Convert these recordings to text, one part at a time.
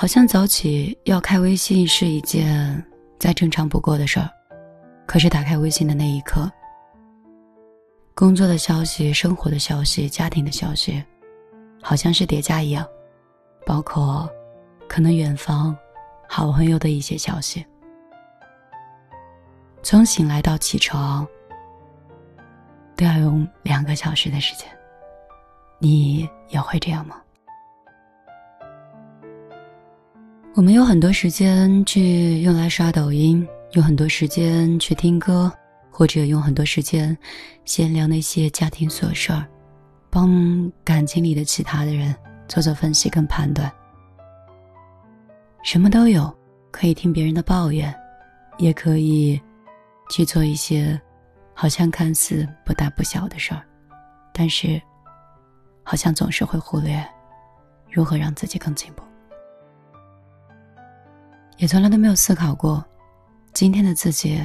好像早起要开微信是一件再正常不过的事儿，可是打开微信的那一刻，工作的消息、生活的消息、家庭的消息，好像是叠加一样，包括可能远方好朋友的一些消息。从醒来到起床，都要用两个小时的时间，你也会这样吗？我们有很多时间去用来刷抖音，用很多时间去听歌，或者用很多时间闲聊那些家庭琐事儿，帮感情里的其他的人做做分析跟判断。什么都有，可以听别人的抱怨，也可以去做一些好像看似不大不小的事儿，但是好像总是会忽略如何让自己更进步。也从来都没有思考过，今天的自己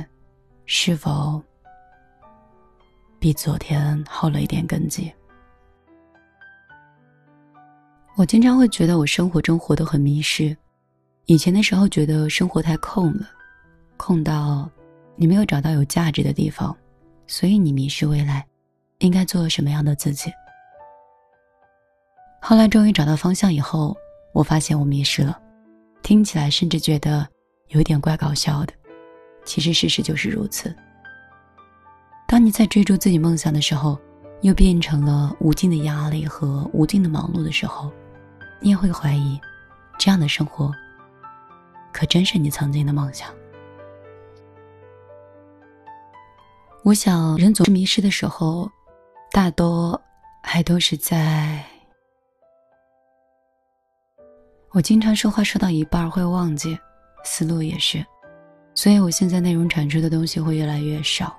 是否比昨天好了一点根基。我经常会觉得我生活中活得很迷失，以前的时候觉得生活太空了，空到你没有找到有价值的地方，所以你迷失未来应该做什么样的自己。后来终于找到方向以后，我发现我迷失了。听起来甚至觉得有点怪搞笑的，其实事实就是如此。当你在追逐自己梦想的时候，又变成了无尽的压力和无尽的忙碌的时候，你也会怀疑，这样的生活可真是你曾经的梦想？我想，人总是迷失的时候，大多还都是在。我经常说话说到一半会忘记，思路也是，所以我现在内容产出的东西会越来越少，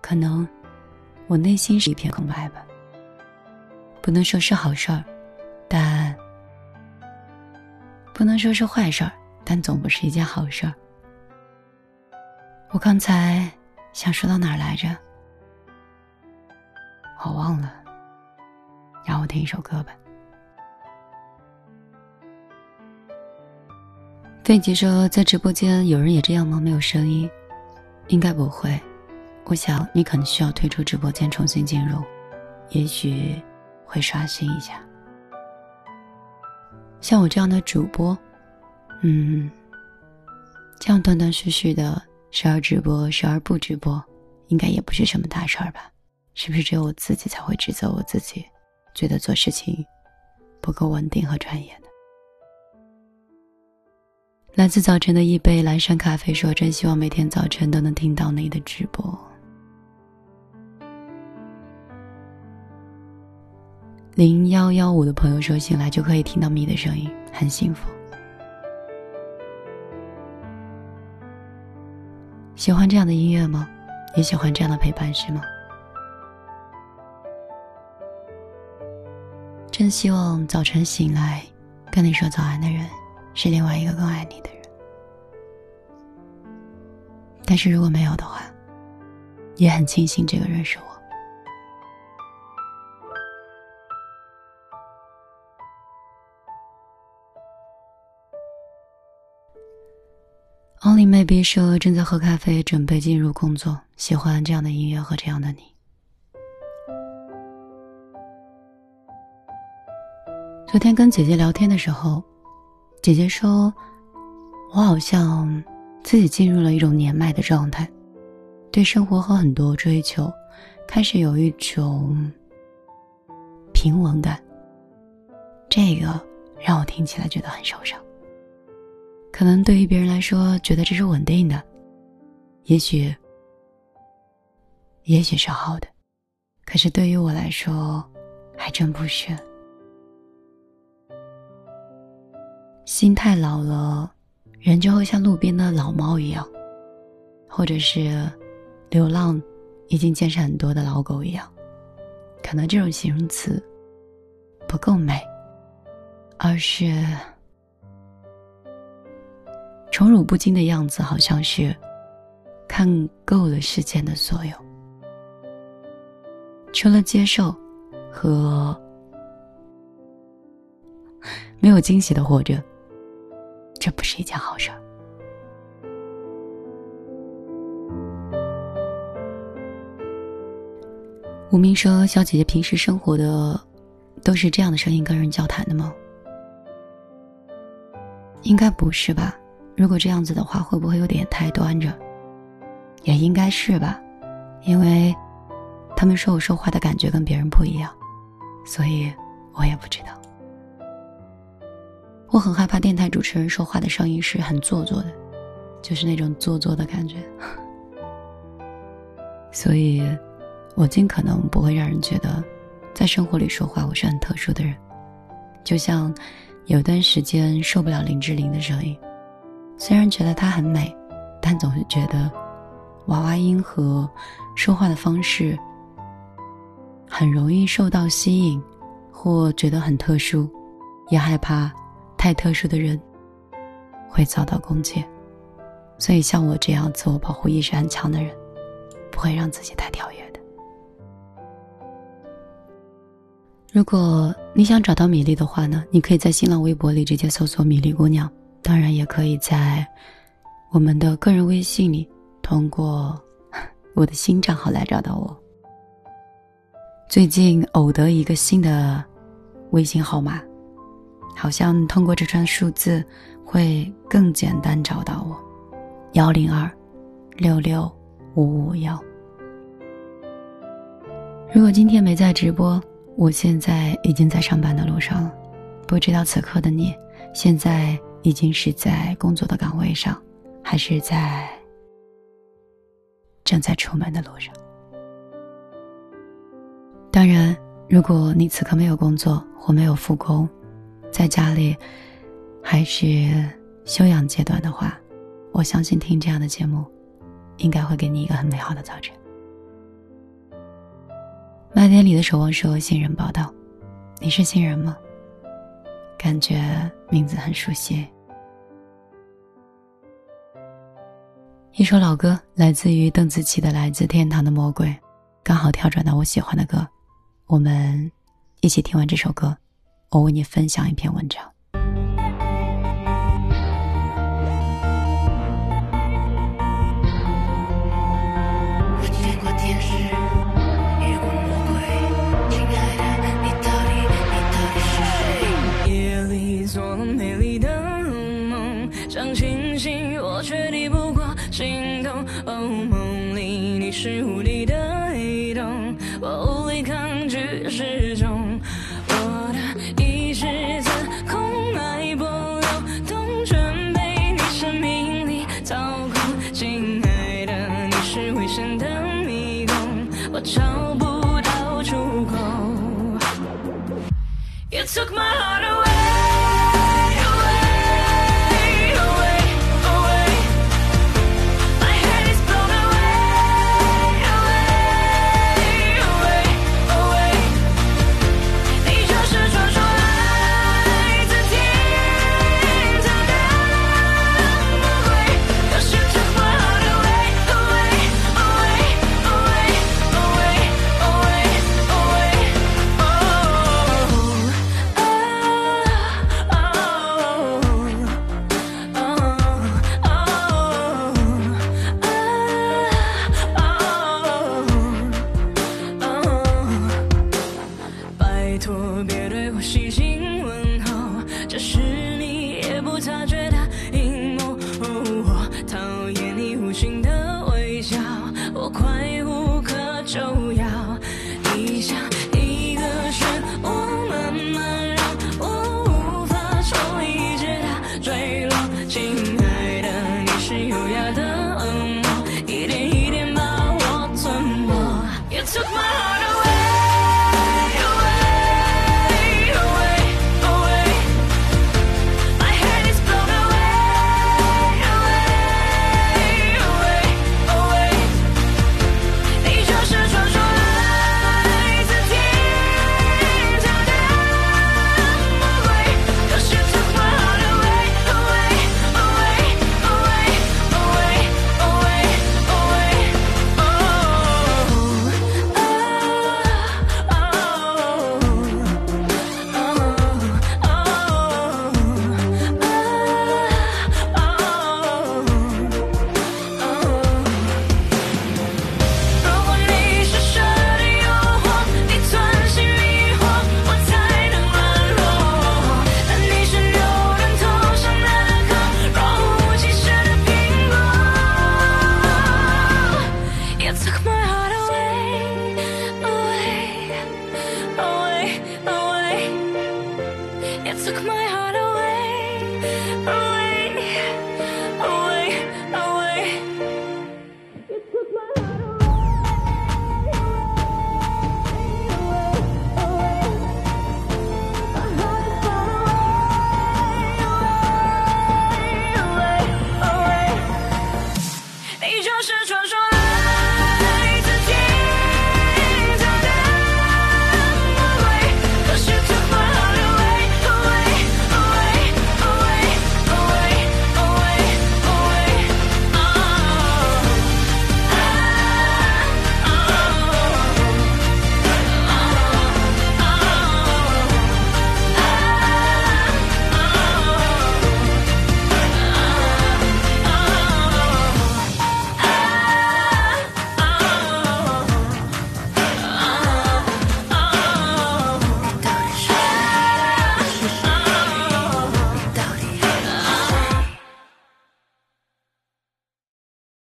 可能我内心是一片空白吧。不能说是好事儿，但不能说是坏事儿，但总不是一件好事儿。我刚才想说到哪儿来着？我忘了，让我听一首歌吧。费吉说：“在直播间有人也这样吗？没有声音，应该不会。我想你可能需要退出直播间，重新进入，也许会刷新一下。像我这样的主播，嗯，这样断断续续的，时而直播，时而不直播，应该也不是什么大事儿吧？是不是只有我自己才会指责我自己，觉得做事情不够稳定和专业？”来自早晨的一杯蓝山咖啡说：“真希望每天早晨都能听到你的直播。”零幺幺五的朋友说：“醒来就可以听到米的声音，很幸福。”喜欢这样的音乐吗？也喜欢这样的陪伴是吗？真希望早晨醒来跟你说早安的人。是另外一个更爱你的人，但是如果没有的话，也很庆幸这个人是我。Only maybe 说正在喝咖啡，准备进入工作，喜欢这样的音乐和这样的你。昨天跟姐姐聊天的时候。姐姐说：“我好像自己进入了一种年迈的状态，对生活和很多追求，开始有一种平稳感。这个让我听起来觉得很受伤。可能对于别人来说，觉得这是稳定的，也许，也许是好的，可是对于我来说，还真不是。”心太老了，人就会像路边的老猫一样，或者是流浪已经见识很多的老狗一样。可能这种形容词不够美，而是宠辱不惊的样子，好像是看够了世间的所有，除了接受和没有惊喜的活着。这不是一件好事儿。无名说：“小姐姐平时生活的都是这样的声音跟人交谈的吗？”应该不是吧？如果这样子的话，会不会有点太端着？也应该是吧，因为他们说我说话的感觉跟别人不一样，所以我也不知道。我很害怕电台主持人说话的声音是很做作的，就是那种做作的感觉，所以。我尽可能不会让人觉得，在生活里说话我是很特殊的人。就像有段时间受不了林志玲的声音，虽然觉得她很美，但总是觉得娃娃音和说话的方式很容易受到吸引，或觉得很特殊，也害怕太特殊的人会遭到攻击。所以像我这样自我保护意识很强的人，不会让自己太跳跃的。如果你想找到米粒的话呢，你可以在新浪微博里直接搜索“米粒姑娘”，当然也可以在我们的个人微信里通过我的新账号来找到我。最近偶得一个新的微信号码，好像通过这串数字会更简单找到我：幺零二六六五五幺。如果今天没在直播。我现在已经在上班的路上了，不知道此刻的你，现在已经是在工作的岗位上，还是在正在出门的路上？当然，如果你此刻没有工作或没有复工，在家里还是休养阶段的话，我相信听这样的节目，应该会给你一个很美好的早晨。麦田里的守望说：“新人报道，你是新人吗？感觉名字很熟悉。”一首老歌，来自于邓紫棋的《来自天堂的魔鬼》，刚好跳转到我喜欢的歌。我们一起听完这首歌，我为你分享一篇文章。